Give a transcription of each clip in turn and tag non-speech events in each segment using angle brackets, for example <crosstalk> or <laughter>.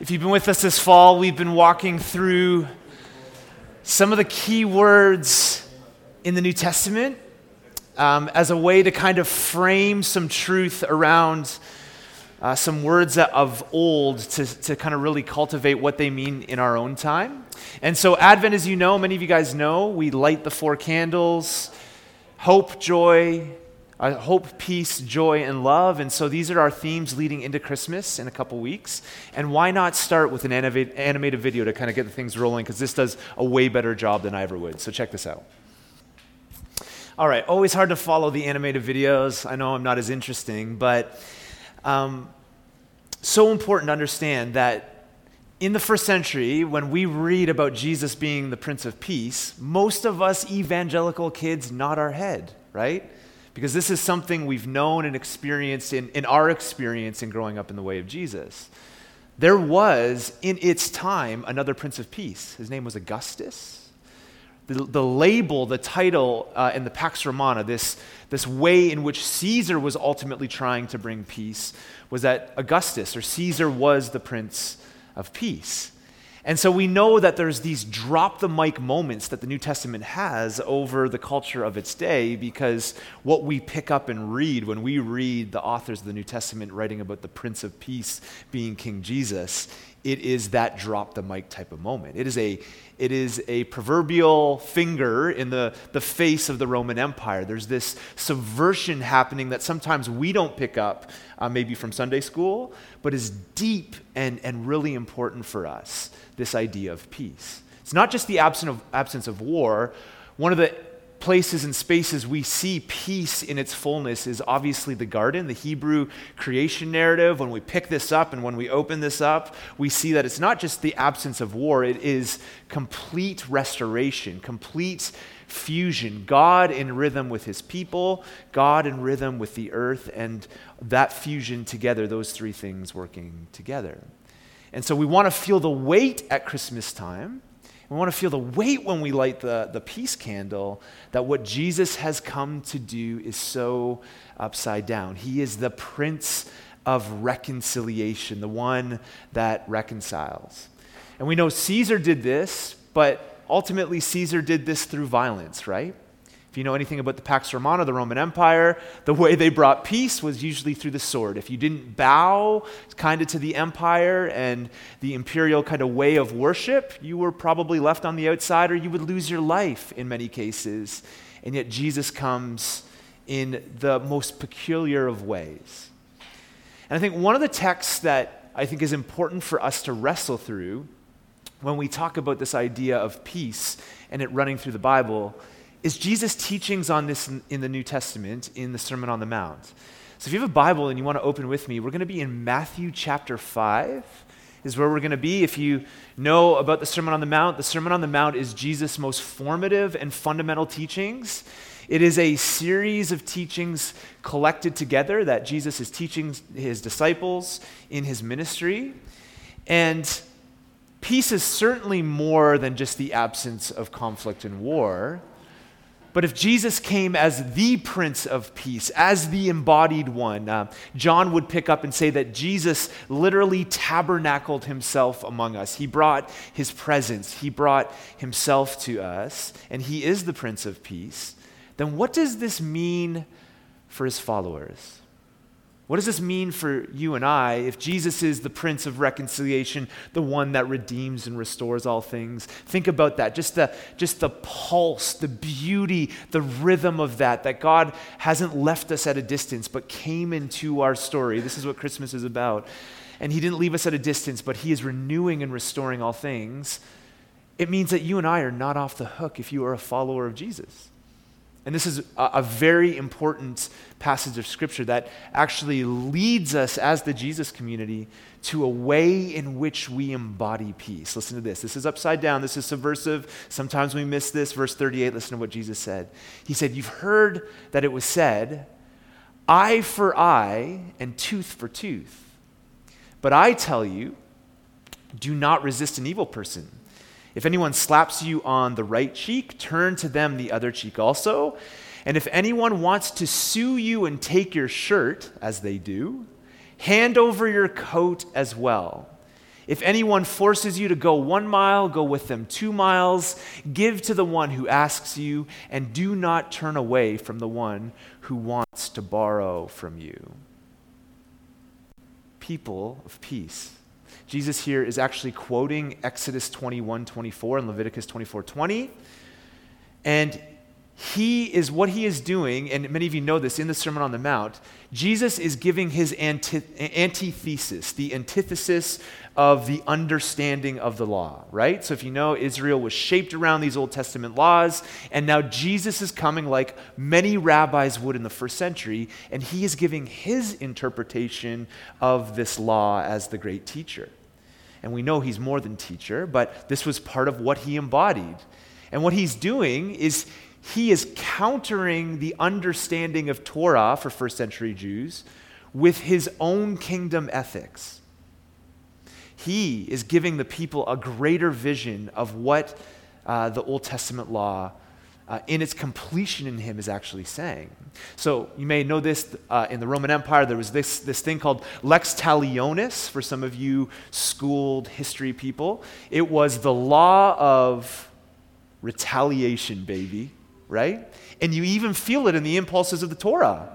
If you've been with us this fall, we've been walking through some of the key words in the New Testament um, as a way to kind of frame some truth around uh, some words of old to, to kind of really cultivate what they mean in our own time. And so, Advent, as you know, many of you guys know, we light the four candles hope, joy, uh, hope, peace, joy, and love. And so these are our themes leading into Christmas in a couple weeks. And why not start with an animated video to kind of get the things rolling? Because this does a way better job than I ever would. So check this out. All right, always hard to follow the animated videos. I know I'm not as interesting, but um, so important to understand that in the first century, when we read about Jesus being the Prince of Peace, most of us evangelical kids nod our head, right? Because this is something we've known and experienced in, in our experience in growing up in the way of Jesus. There was, in its time, another Prince of Peace. His name was Augustus. The, the label, the title uh, in the Pax Romana, this, this way in which Caesar was ultimately trying to bring peace, was that Augustus, or Caesar, was the Prince of Peace. And so we know that there's these drop the mic moments that the New Testament has over the culture of its day because what we pick up and read when we read the authors of the New Testament writing about the Prince of Peace being King Jesus, it is that drop the mic type of moment. It is a, it is a proverbial finger in the, the face of the Roman Empire. There's this subversion happening that sometimes we don't pick up, uh, maybe from Sunday school, but is deep and, and really important for us this idea of peace. It's not just the absence of, absence of war. One of the places and spaces we see peace in its fullness is obviously the garden, the Hebrew creation narrative. When we pick this up and when we open this up, we see that it's not just the absence of war, it is complete restoration, complete fusion. God in rhythm with his people, God in rhythm with the earth, and that fusion together, those three things working together. And so we want to feel the weight at Christmas time. We want to feel the weight when we light the, the peace candle that what Jesus has come to do is so upside down. He is the Prince of reconciliation, the one that reconciles. And we know Caesar did this, but ultimately Caesar did this through violence, right? If you know anything about the Pax Romana, the Roman Empire, the way they brought peace was usually through the sword. If you didn't bow kind of to the empire and the imperial kind of way of worship, you were probably left on the outside or you would lose your life in many cases. And yet Jesus comes in the most peculiar of ways. And I think one of the texts that I think is important for us to wrestle through when we talk about this idea of peace and it running through the Bible is Jesus' teachings on this in, the New Testament in the Sermon on the Mount. So if you have a Bible and you want to open with me, we're going to be in Matthew chapter 5 is where we're going to be. If you know about the Sermon on the Mount, the Sermon on the Mount is Jesus' most formative and fundamental teachings. It is a series of teachings collected together that Jesus is teaching his disciples in his ministry. And peace is certainly more than just the absence of conflict and war. But if Jesus came as the Prince of Peace, as the embodied one, uh, John would pick up and say that Jesus literally tabernacled himself among us. He brought his presence, he brought himself to us, and he is the Prince of Peace. Then what does this mean for his followers? What does this mean for you and I if Jesus is the Prince of Reconciliation, the one that redeems and restores all things? Think about that. Just the, just the pulse, the beauty, the rhythm of that, that God hasn't left us at a distance but came into our story. This is what Christmas is about. And He didn't leave us at a distance, but He is renewing and restoring all things. It means that you and I are not off the hook if you are a follower of Jesus. And this is a, a, very important passage of Scripture that actually leads us as the Jesus community to a way in which we embody peace. Listen to this. This is upside down. This is subversive. Sometimes we miss this. Verse 38, listen to what Jesus said. He said, You've heard that it was said, eye for eye and tooth for tooth. But I tell you, do not resist an evil person. If anyone slaps you on the right cheek, turn to them the other cheek also. And if anyone wants to sue you and take your shirt, as they do, hand over your coat as well. If anyone forces you to go one mile, go with them two miles. Give to the one who asks you, and do not turn away from the one who wants to borrow from you. People of peace. Jesus here is actually quoting Exodus 21 24 and Leviticus 24 20. And he is what he is doing, and many of you know this in the Sermon on the Mount. Jesus is giving his anti- antithesis, the antithesis of the understanding of the law, right? So if you know, Israel was shaped around these Old Testament laws, and now Jesus is coming like many rabbis would in the first century, and he is giving his interpretation of this law as the great teacher. And we know he's more than teacher, but this was part of what he embodied. And what he's doing is he is countering the understanding of Torah for first century Jews with his own kingdom ethics. He is giving the people a greater vision of what uh, the Old Testament law, uh, in its completion in him, is actually saying. So you may know this uh, in the Roman Empire, there was this, this thing called lex talionis, for some of you schooled history people. It was the law of retaliation, baby, right? And you even feel it in the impulses of the Torah.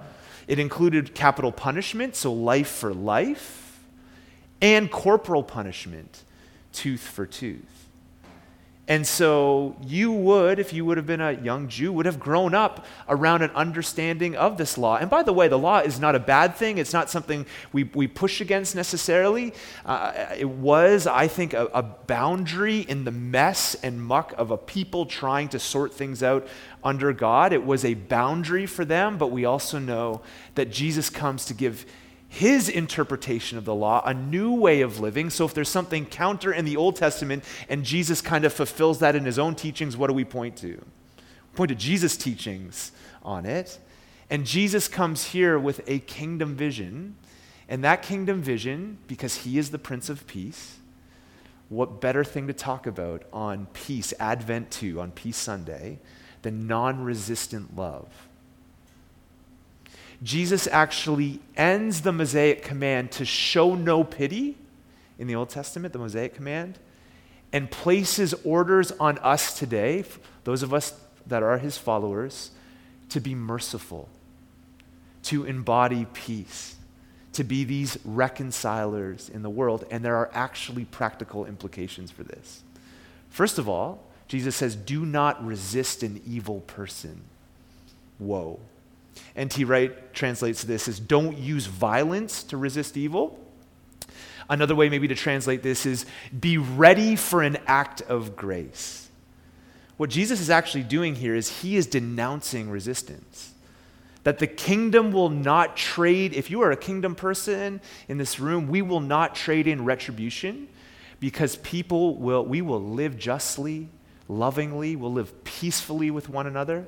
It included capital punishment, so life for life and corporal punishment, tooth for tooth. And so you would, if you would have been a young Jew, would have grown up around an understanding of this law. And by the way, the law is not a bad thing. It's not something we, we push against necessarily. Uh, it was, I think, a, a boundary in the mess and muck of a people trying to sort things out under God. It was a boundary for them, but we also know that Jesus comes to give his interpretation of the law, a new way of living. So if there's something counter in the Old Testament and Jesus kind of fulfills that in his own teachings, what do we point to? We point to Jesus' teachings on it. And Jesus comes here with a kingdom vision. And that kingdom vision, because he is the Prince of Peace, what better thing to talk about on peace, Advent 2, on Peace Sunday, than non resistant love? Jesus actually ends the Mosaic command to show no pity in the Old Testament, the Mosaic command, and places orders on us today, those of us that are his followers, to be merciful, to embody peace, to be these reconcilers in the world. And there are actually practical implications for this. First of all, Jesus says, Do not resist an evil person. Whoa. N.T. Wright translates this as don't use violence to resist evil. Another way, maybe, to translate this is be ready for an act of grace. What Jesus is actually doing here is he is denouncing resistance. That the kingdom will not trade, if you are a kingdom person in this room, we will not trade in retribution because people will, we will live justly, lovingly, we'll live peacefully with one another.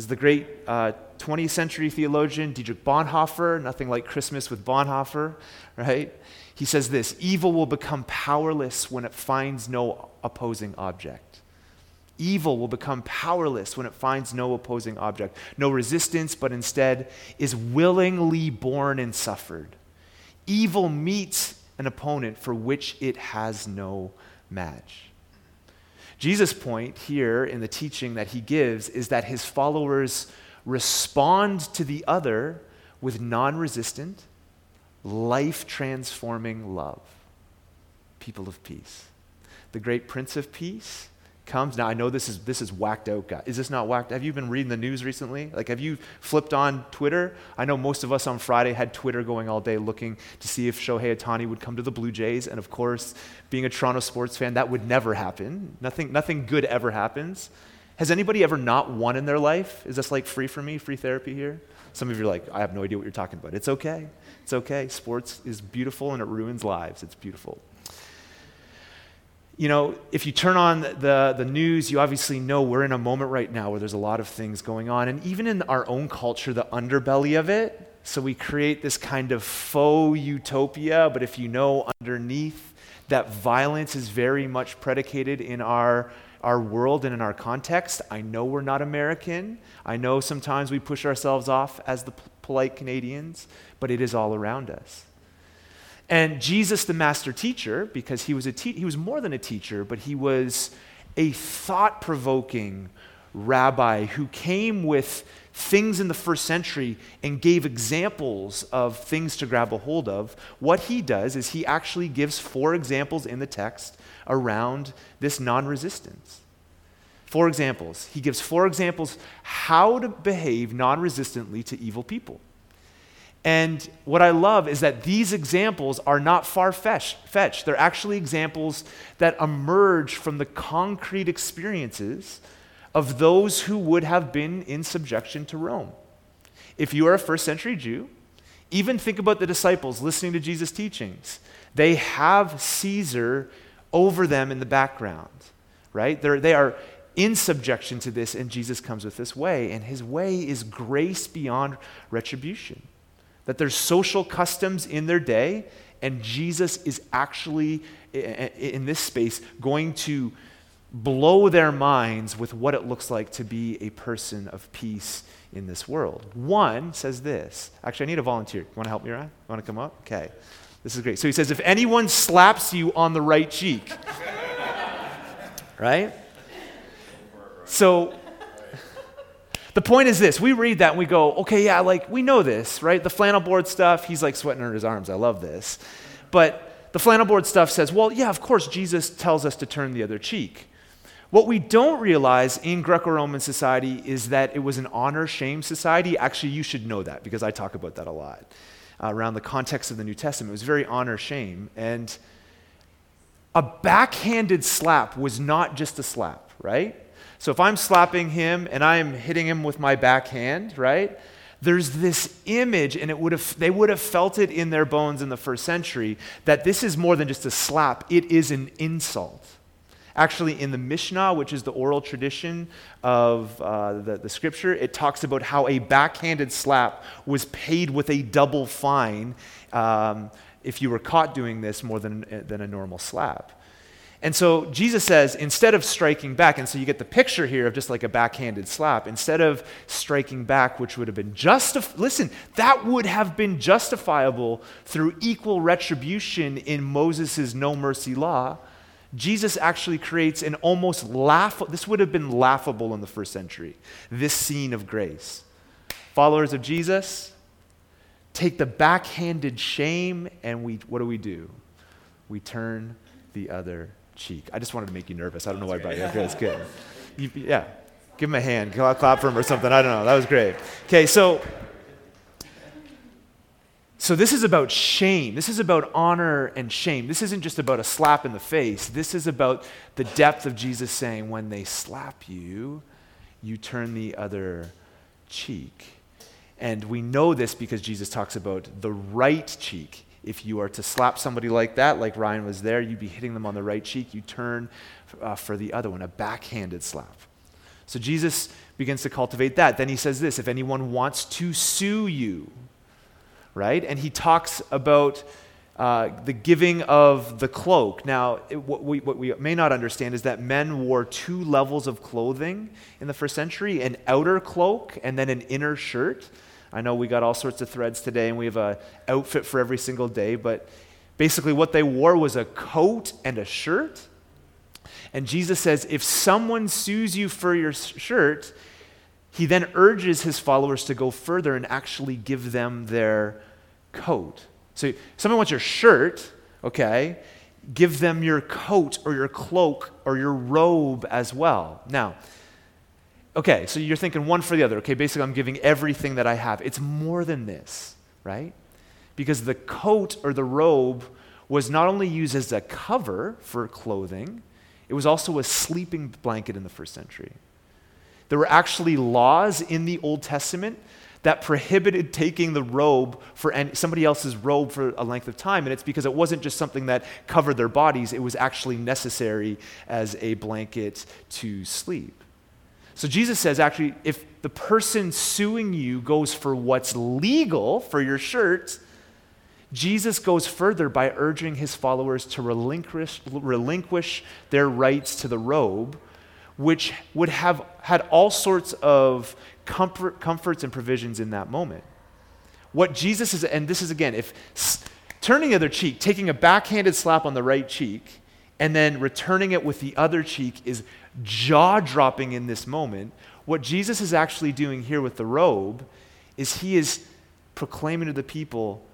As the great uh, 20th century theologian Dietrich Bonhoeffer, nothing like Christmas with Bonhoeffer, right? He says this evil will become powerless when it finds no opposing object. Evil will become powerless when it finds no opposing object, no resistance, but instead is willingly borne and suffered. Evil meets an opponent for which it has no match. Jesus' point here in the teaching that he gives is that his followers respond to the other with non resistant, life transforming love. People of peace. The great Prince of Peace comes. Now I know this is this is whacked out, guy. Is this not whacked? Have you been reading the news recently? Like, have you flipped on Twitter? I know most of us on Friday had Twitter going all day, looking to see if Shohei Ohtani would come to the Blue Jays. And of course, being a Toronto sports fan, that would never happen. Nothing, nothing good ever happens. Has anybody ever not won in their life? Is this like free for me, free therapy here? Some of you are like, I have no idea what you're talking about. It's okay. It's okay. Sports is beautiful and it ruins lives. It's beautiful you know, if you turn on the, the news, you obviously know we're in a moment right now where there's a lot of things going on. And even in our own culture, the underbelly of it, so we create this kind of faux utopia, but if you know underneath that violence is very much predicated in our, our world and in our context. I know we're not American. I know sometimes we push ourselves off as the polite Canadians, but it is all around us. And Jesus, the master teacher, because he was, a te- he was more than a teacher, but he was a thought provoking rabbi who came with things in the first century and gave examples of things to grab a hold of, what he does is he actually gives four examples in the text around this non resistance. Four examples. He gives four examples how to behave non resistantly to evil people. And what I love is that these examples are not far fetched. They're actually examples that emerge from the concrete experiences of those who would have been in subjection to Rome. If you are a first century Jew, even think about the disciples listening to Jesus' teachings. They have Caesar over them in the background, right? They're, they are in subjection to this, and Jesus comes with this way, and his way is grace beyond retribution. That there's social customs in their day, and Jesus is actually, in this space, going to blow their minds with what it looks like to be a person of peace in this world. One says this. Actually, I need a volunteer. You want to help me, Ryan? You want to come up? Okay. This is great. So he says, if anyone slaps you on the right cheek, <laughs> right? So the point is this we read that and we go, okay, yeah, like we know this, right? The flannel board stuff, he's like sweating under his arms. I love this. But the flannel board stuff says, well, yeah, of course, Jesus tells us to turn the other cheek. What we don't realize in Greco Roman society is that it was an honor shame society. Actually, you should know that because I talk about that a lot uh, around the context of the New Testament. It was very honor shame. And a backhanded slap was not just a slap, right? So if I'm slapping him and I'm hitting him with my backhand, right? There's this image, and it would have, they would have felt it in their bones in the first century, that this is more than just a slap, it is an insult. Actually, in the Mishnah, which is the oral tradition of uh, the, the scripture, it talks about how a backhanded slap was paid with a double fine um, if you were caught doing this more than, than a normal slap. And so Jesus says, instead of striking back, and so you get the picture here of just like a backhanded slap, instead of striking back, which would have been justif- listen, that would have been justifiable through equal retribution in Moses' no mercy law. Jesus actually creates an almost laugh this would have been laughable in the first century, this scene of grace. Followers of Jesus take the backhanded shame and we what do we do? We turn the other cheek. I just wanted to make you nervous. I don't know why I brought you up here. That's good. You, yeah. Give him a hand. Clap for him or something. I don't know. That was great. Okay, so so, this is about shame. This is about honor and shame. This isn't just about a slap in the face. This is about the depth of Jesus saying, when they slap you, you turn the other cheek. And we know this because Jesus talks about the right cheek. If you are to slap somebody like that, like Ryan was there, you'd be hitting them on the right cheek. You turn uh, for the other one, a backhanded slap. So Jesus begins to cultivate that. Then he says this if anyone wants to sue you, right? And he talks about uh, the giving of the cloak. Now, it, what, we, what we may not understand is that men wore two levels of clothing in the first century an outer cloak and then an inner shirt. I know we got all sorts of threads today and we have an outfit for every single day, but basically what they wore was a coat and a shirt. And Jesus says, if someone sues you for your shirt, he then urges his followers to go further and actually give them their coat. So, someone wants your shirt, okay, give them your coat or your cloak or your robe as well. Now, okay, so you're thinking one for the other. Okay, basically, I'm giving everything that I have. It's more than this, right? Because the coat or the robe was not only used as a cover for clothing, it was also a sleeping blanket in the first century. There were actually laws in the Old Testament that prohibited taking the robe for any, somebody else's robe for a length of time. And it's because it wasn't just something that covered their bodies, it was actually necessary as a blanket to sleep. So Jesus says, actually, if the person suing you goes for what's legal for your shirt, Jesus goes further by urging his followers to relinquish, relinquish their rights to the robe which would have had all sorts of comfort, comforts and provisions in that moment. What Jesus is, and this is again, if Turning the other cheek, taking a backhanded slap on the right cheek, and then returning it with the other cheek is jaw dropping in this moment. What Jesus is actually doing here with the robe is he is proclaiming to the people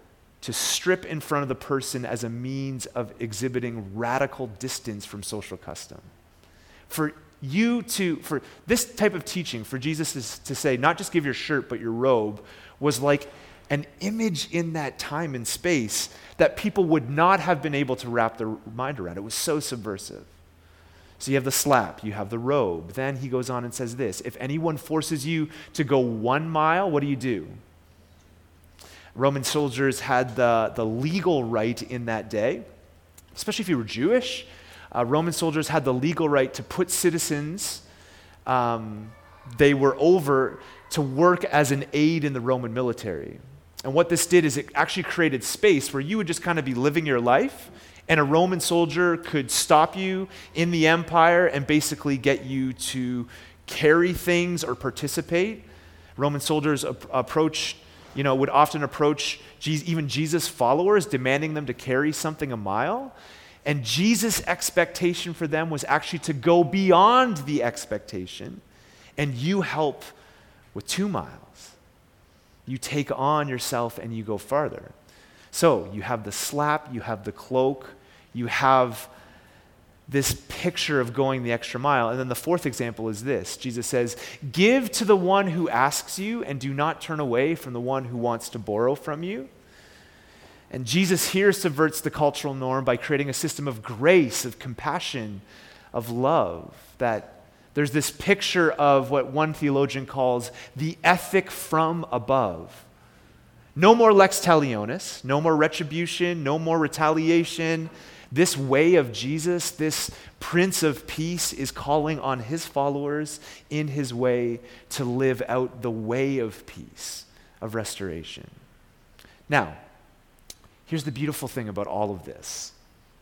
to strip in front of the person as a means of exhibiting radical distance from social custom. For you to, for this type of teaching, for Jesus to say, not just give your shirt, but your robe, was like an image in that time and space that people would not have been able to wrap their mind around. It was so subversive. So you have the slap, you have the robe. Then he goes on and says this If anyone forces you to go one mile, what do you do? Roman soldiers had the, the legal right in that day, especially if you were Jewish. Uh, Roman soldiers had the legal right to put citizens um, they were over to work as an aide in the Roman military. And what this did is it actually created space where you would just kind of be living your life, and a Roman soldier could stop you in the empire and basically get you to carry things or participate. Roman soldiers ap- approach, you know, would often approach even Jesus' followers, demanding them to carry something a mile. And Jesus' expectation for them was actually to go beyond the expectation, and you help with two miles you take on yourself and you go farther. So you have the slap, you have the cloak, you have this picture of going the extra mile. And then the fourth example is this Jesus says, Give to the one who asks you, and do not turn away from the one who wants to borrow from you. And Jesus here subverts the cultural norm by creating a system of grace, of compassion, of love that there's this picture of what one theologian calls the ethic from above. No more lex talionis, no more retribution, no more retaliation. This way of Jesus, this Prince of Peace, is calling on his followers in his way to live out the way of peace, of restoration. Now, here's the beautiful thing about all of this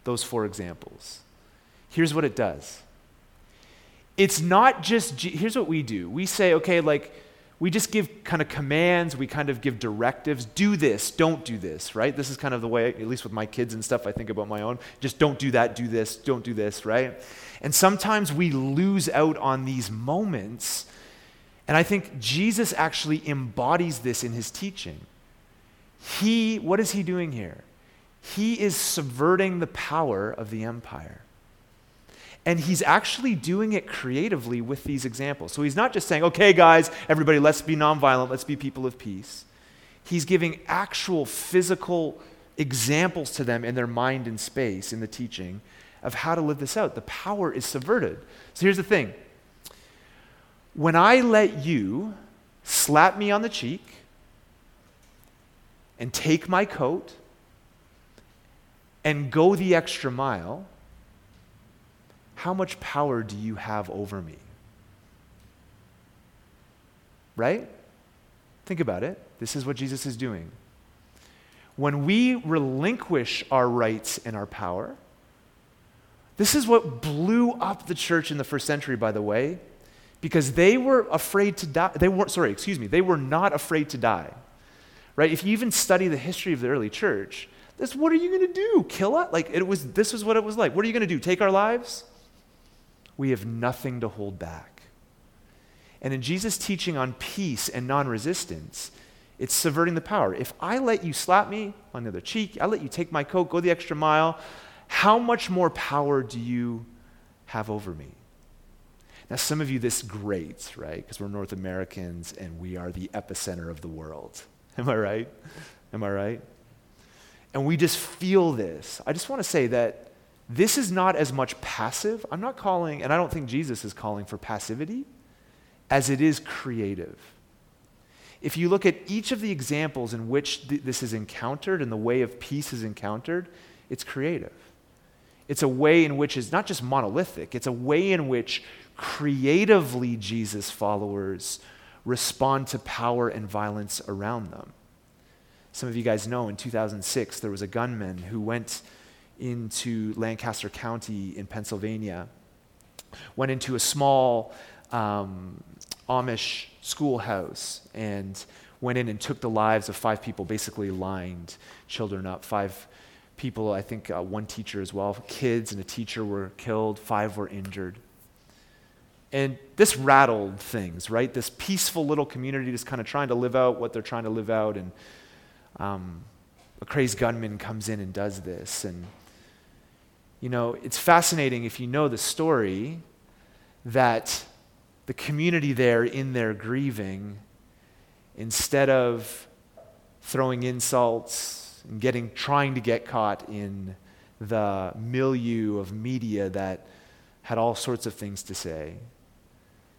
those four examples. Here's what it does it's not just, here's what we do. We say, okay, like, we just give kind of commands, we kind of give directives do this, don't do this, right? This is kind of the way, at least with my kids and stuff, I think about my own. Just don't do that, do this, don't do this, right? And sometimes we lose out on these moments. And I think Jesus actually embodies this in his teaching. He, what is he doing here? He is subverting the power of the empire. And he's actually doing it creatively with these examples. So he's not just saying, okay, guys, everybody, let's be nonviolent, let's be people of peace. He's giving actual physical examples to them in their mind and space in the teaching of how to live this out. The power is subverted. So here's the thing when I let you slap me on the cheek and take my coat and go the extra mile, how much power do you have over me? Right? Think about it. This is what Jesus is doing. When we relinquish our rights and our power, this is what blew up the church in the first century, by the way, because they were afraid to die. They weren't, sorry, excuse me, they were not afraid to die. Right? If you even study the history of the early church, this what are you going to do? Kill us? Like it was this was what it was like. What are you going to do? Take our lives? We have nothing to hold back. And in Jesus' teaching on peace and non resistance, it's subverting the power. If I let you slap me on the other cheek, I let you take my coat, go the extra mile, how much more power do you have over me? Now, some of you, this grates, right? Because we're North Americans and we are the epicenter of the world. <laughs> Am I right? Am I right? And we just feel this. I just want to say that this is not as much passive. I'm not calling, and I don't think Jesus is calling for passivity, as it is creative. If you look at each of the examples in which th- this is encountered and the way of peace is encountered, it's creative. It's a way in which is not just monolithic, it's a way in which creatively Jesus followers respond to power and violence around them. Some of you guys know in 2006 there was a gunman who went into Lancaster County in Pennsylvania, went into a small um, Amish schoolhouse and went in and took the lives of five people, basically lined children up. Five people, I think uh, one teacher as well, kids and a teacher were killed, five were injured. And this rattled things, right? This peaceful little community just kind of trying to live out what they're trying to live out. And um, a crazed gunman comes in and does this. And, you know, it's fascinating if you know the story that the community there in their grieving, instead of throwing insults and getting, trying to get caught in the milieu of media that had all sorts of things to say,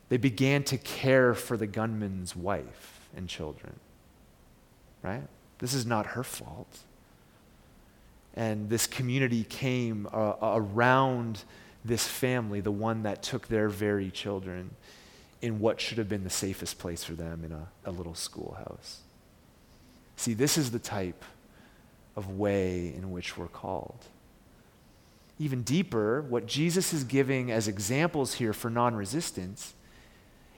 they began to care for the gunman's wife and children. Right? This is not her fault. And this community came uh, around this family, the one that took their very children, in what should have been the safest place for them in a, a little schoolhouse. See, this is the type of way in which we're called. Even deeper, what Jesus is giving as examples here for non resistance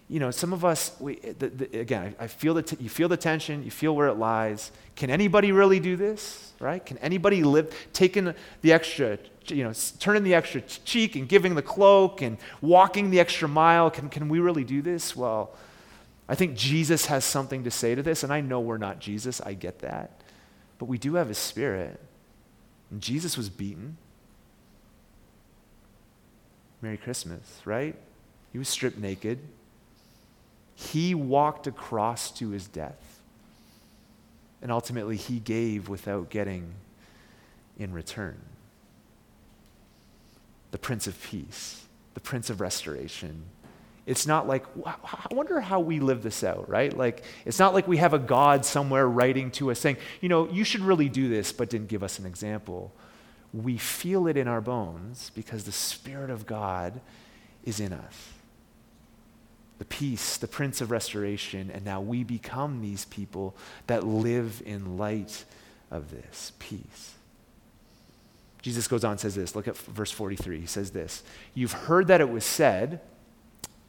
you know, some of us, we, the, the, again, I, I feel the t- you feel the tension, you feel where it lies. Can anybody really do this, right? Can anybody live, taking the extra, you know, turning the extra cheek and giving the cloak and walking the extra mile? Can, can we really do this? Well, I think Jesus has something to say to this, and I know we're not Jesus, I get that. But we do have his spirit. And Jesus was beaten. Merry Christmas, right? He was stripped naked. He walked across to his death. And ultimately, he gave without getting in return. The Prince of Peace, the Prince of Restoration. It's not like, I wonder how we live this out, right? Like, it's not like we have a God somewhere writing to us saying, you know, you should really do this, but didn't give us an example. We feel it in our bones because the Spirit of God is in us the peace, the Prince of Restoration, and now we become these people that live in light of this peace. Jesus goes on and says this. Look at verse 43. He says this You've heard that it was said,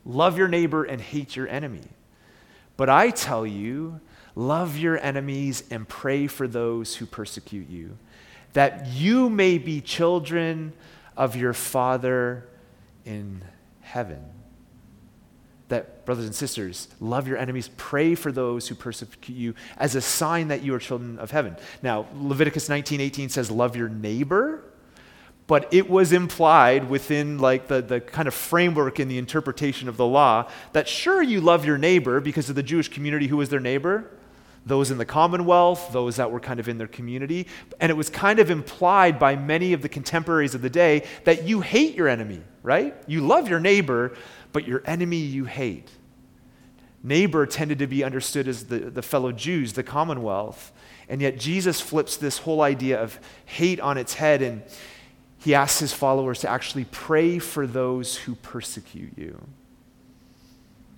Love your neighbor and hate your enemy. But I tell you, love your enemies and pray for those who persecute you, that you may be children of your Father in heaven that, brothers and sisters, love your enemies, pray for those who persecute you as a sign that you are children of heaven. Now, Leviticus 19 18 says, love your neighbor, but it was implied within like the, the kind of framework in the interpretation of the law that sure you love your neighbor because of the Jewish community who was their neighbor, those in the commonwealth, those that were kind of in their community. And it was kind of implied by many of the contemporaries of the day that you hate your enemy, right? You love your neighbor, but your enemy you hate. Neighbor tended to be understood as the, the fellow Jews, the commonwealth. And yet Jesus flips this whole idea of hate on its head and he asks his followers to actually pray for those who persecute you.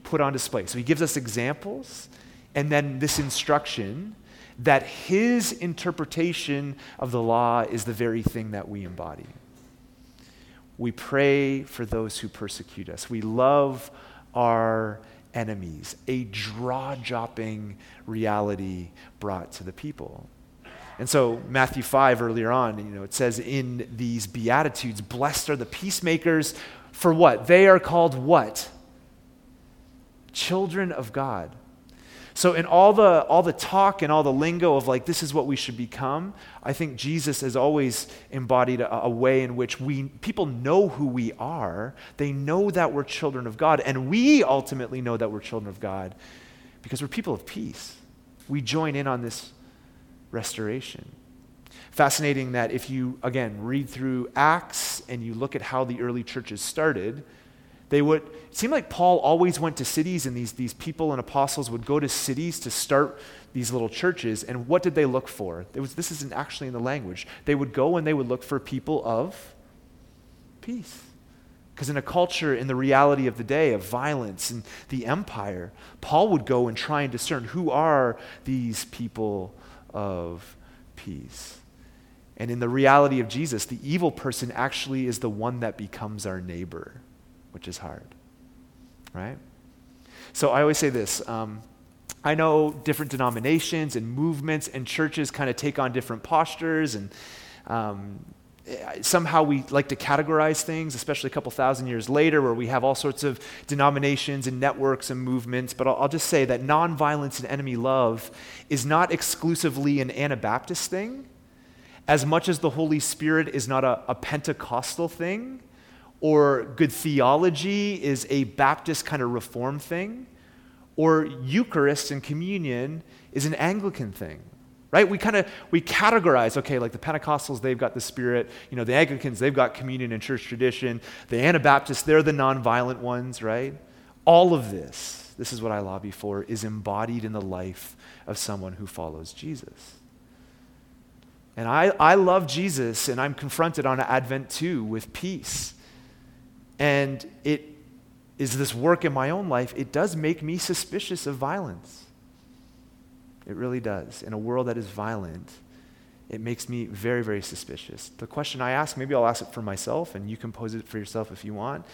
Put on display. So he gives us examples and then this instruction that his interpretation of the law is the very thing that we embody. We pray for those who persecute us. We love our enemies, a jaw dropping reality brought to the people. And so, Matthew 5 earlier on, you know, it says in these Beatitudes, blessed are the peacemakers for what? They are called what? Children of God. So, in all the, all the talk and all the lingo of like, this is what we should become, I think Jesus has always embodied a, a, way in which we, people know who we are. They know that we're children of God. And we ultimately know that we're children of God because we're people of peace. We join in on this restoration. Fascinating that if you, again, read through Acts and you look at how the early churches started, they would, it seemed like Paul always went to cities, and these, these people and apostles would go to cities to start these little churches. And what did they look for? Was, this isn't actually in the language. They would go and they would look for people of peace. Because in a culture, in the reality of the day of violence and the empire, Paul would go and try and discern who are these people of peace. And in the reality of Jesus, the evil person actually is the one that becomes our neighbor which is hard, right? So I always say this um, I know different denominations and movements and churches kind of take on different postures, and um, somehow we like to categorize things, especially a couple thousand years later, where we have all sorts of denominations and networks and movements. But I'll, I'll just say that nonviolence and enemy love is not exclusively an Anabaptist thing, as much as the Holy Spirit is not a, a Pentecostal thing, or good theology is a Baptist kind of reform thing or Eucharist and communion is an Anglican thing. Right? We kind of we categorize, okay, like the Pentecostals, they've got the Spirit, you know, the Anglicans, they've got communion and church tradition, the Anabaptists, they're the nonviolent ones, right? All of this, this is what I lobby for, is embodied in the life of someone who follows Jesus. And I, I love Jesus, and I'm confronted on Advent 2 with peace. And it is this work in my own life, it does make me suspicious of violence. It really does. In a world that is violent, it makes me very, very suspicious. The question I ask, maybe I'll ask it for myself, and you can pose it for yourself if you want,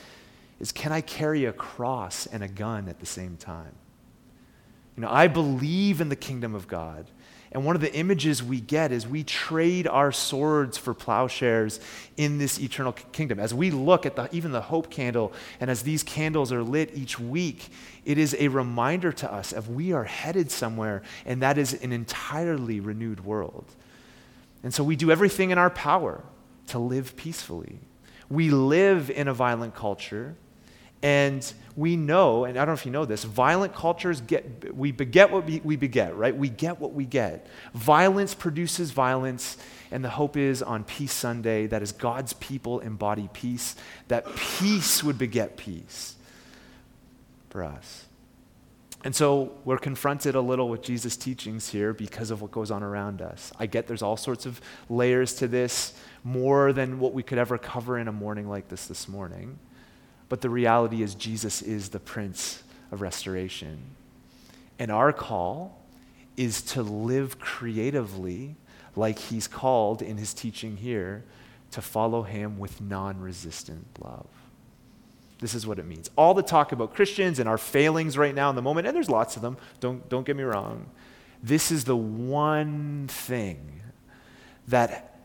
is can I carry a cross and a gun at the same time? You know, I believe in the kingdom of God. And one of the images we get is we trade our swords for plowshares in this eternal kingdom. As we look at the, even the hope candle, and as these candles are lit each week, it is a reminder to us of we are headed somewhere, and that is an entirely renewed world. And so we do everything in our power to live peacefully. We live in a violent culture. And we know, and I don't know if you know this, violent cultures get, we beget what we, we beget, right? We get what we get. Violence produces violence, and the hope is on Peace Sunday that as God's people embody peace, that peace would beget peace for us. And so we're confronted a little with Jesus' teachings here because of what goes on around us. I get there's all sorts of layers to this, more than what we could ever cover in a morning like this this morning. But the reality is, Jesus is the Prince of Restoration. And our call is to live creatively, like he's called in his teaching here, to follow him with non resistant love. This is what it means. All the talk about Christians and our failings right now in the moment, and there's lots of them, don't, don't get me wrong. This is the one thing that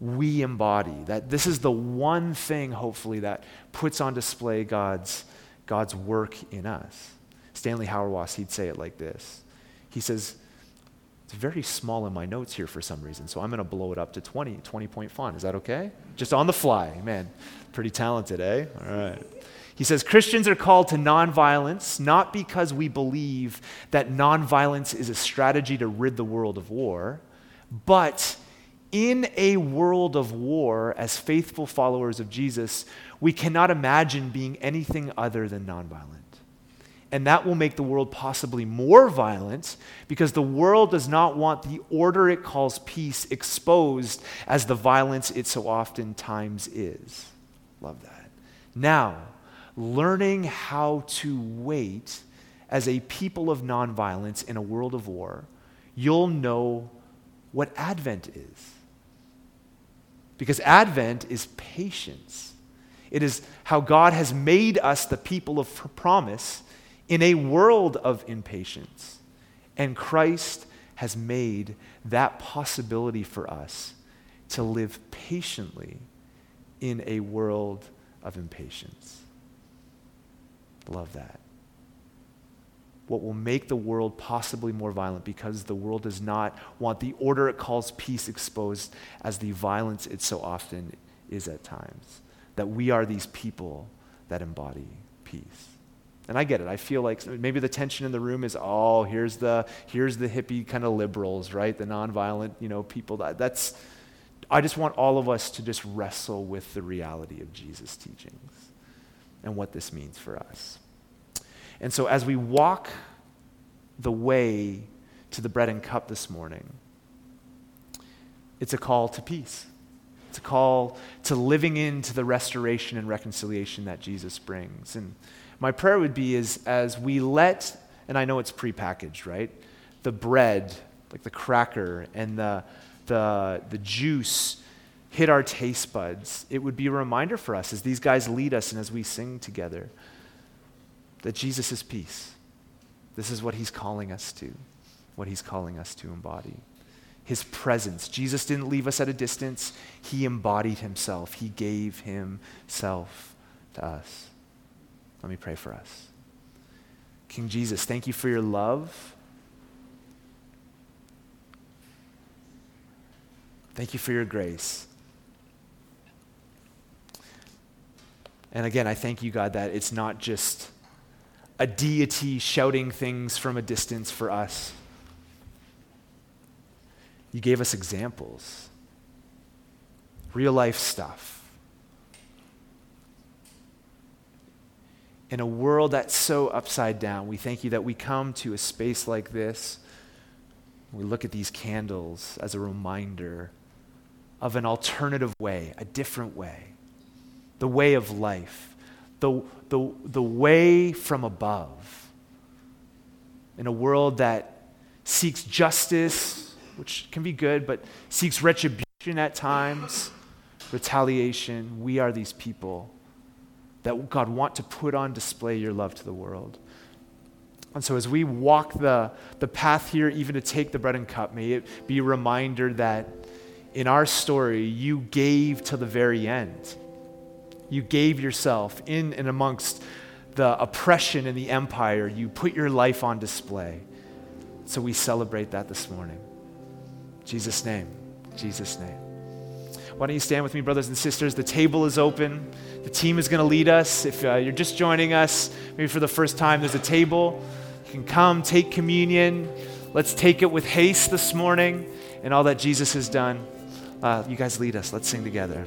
we embody. That this is the one thing, hopefully, that puts on display God's, God's work in us. Stanley Hauerwas, he'd say it like this. He says, it's very small in my notes here for some reason, so I'm going to blow it up to 20, 20 point font. Is that okay? Just on the fly. Man, pretty talented, eh? All right. He says Christians are called to nonviolence not because we believe that nonviolence is a strategy to rid the world of war, but in a world of war, as faithful followers of Jesus, we cannot imagine being anything other than nonviolent. And that will make the world possibly more violent because the world does not want the order it calls peace exposed as the violence it so oftentimes is. Love that. Now, learning how to wait as a people of nonviolence in a world of war, you'll know what Advent is. Because Advent is patience. It is how God has made us the people of promise in a world of impatience. And Christ has made that possibility for us to live patiently in a world of impatience. Love that what will make the world possibly more violent because the world does not want the order it calls peace exposed as the violence it so often is at times. That we are these people that embody peace. And I get it. I feel like maybe the tension in the room is, oh, here's the here's the hippie kind of liberals, right? The nonviolent, you know, people. That, that's. I just want all of us to just wrestle with the reality of Jesus' teachings and what this means for us. And so, as we walk the way to the bread and cup this morning, it's a call to peace. It's a call to living into the restoration and reconciliation that Jesus brings. And my prayer would be is as we let, and I know it's prepackaged, right? The bread, like the cracker, and the, the, the juice hit our taste buds, it would be a reminder for us as these guys lead us and as we sing together that Jesus is peace. This is what he's calling us to, what he's calling us to embody. His presence. Jesus didn't leave us at a distance, he embodied himself, he gave himself to us. Let me pray for us. King Jesus, thank you for your love. Thank you for your grace. And again, I thank you, God, that it's not just a deity shouting things from a distance for us. You gave us examples, real life stuff. In a world that's so upside down, we thank you that we come to a space like this. We look at these candles as a reminder of an alternative way, a different way, the way of life, the, the, the way from above. In a world that seeks justice, which can be good, but seeks retribution at times, retaliation, we are these people that God want to put on display your love to the world. And so as we walk the, the path here, even to take the bread and cup, may it be a reminder that in our story, you gave to the very end. You gave yourself in and amongst the oppression and the empire. You put your life on display. So we celebrate that this morning. Jesus' name. Jesus' name. Why don't you stand with me, brothers and sisters? The table is open. The team is going to lead us. If uh, you're just joining us, maybe for the first time, there's a table. You can come, take communion. Let's take it with haste this morning and all that Jesus has done. Uh, you guys lead us. Let's sing together.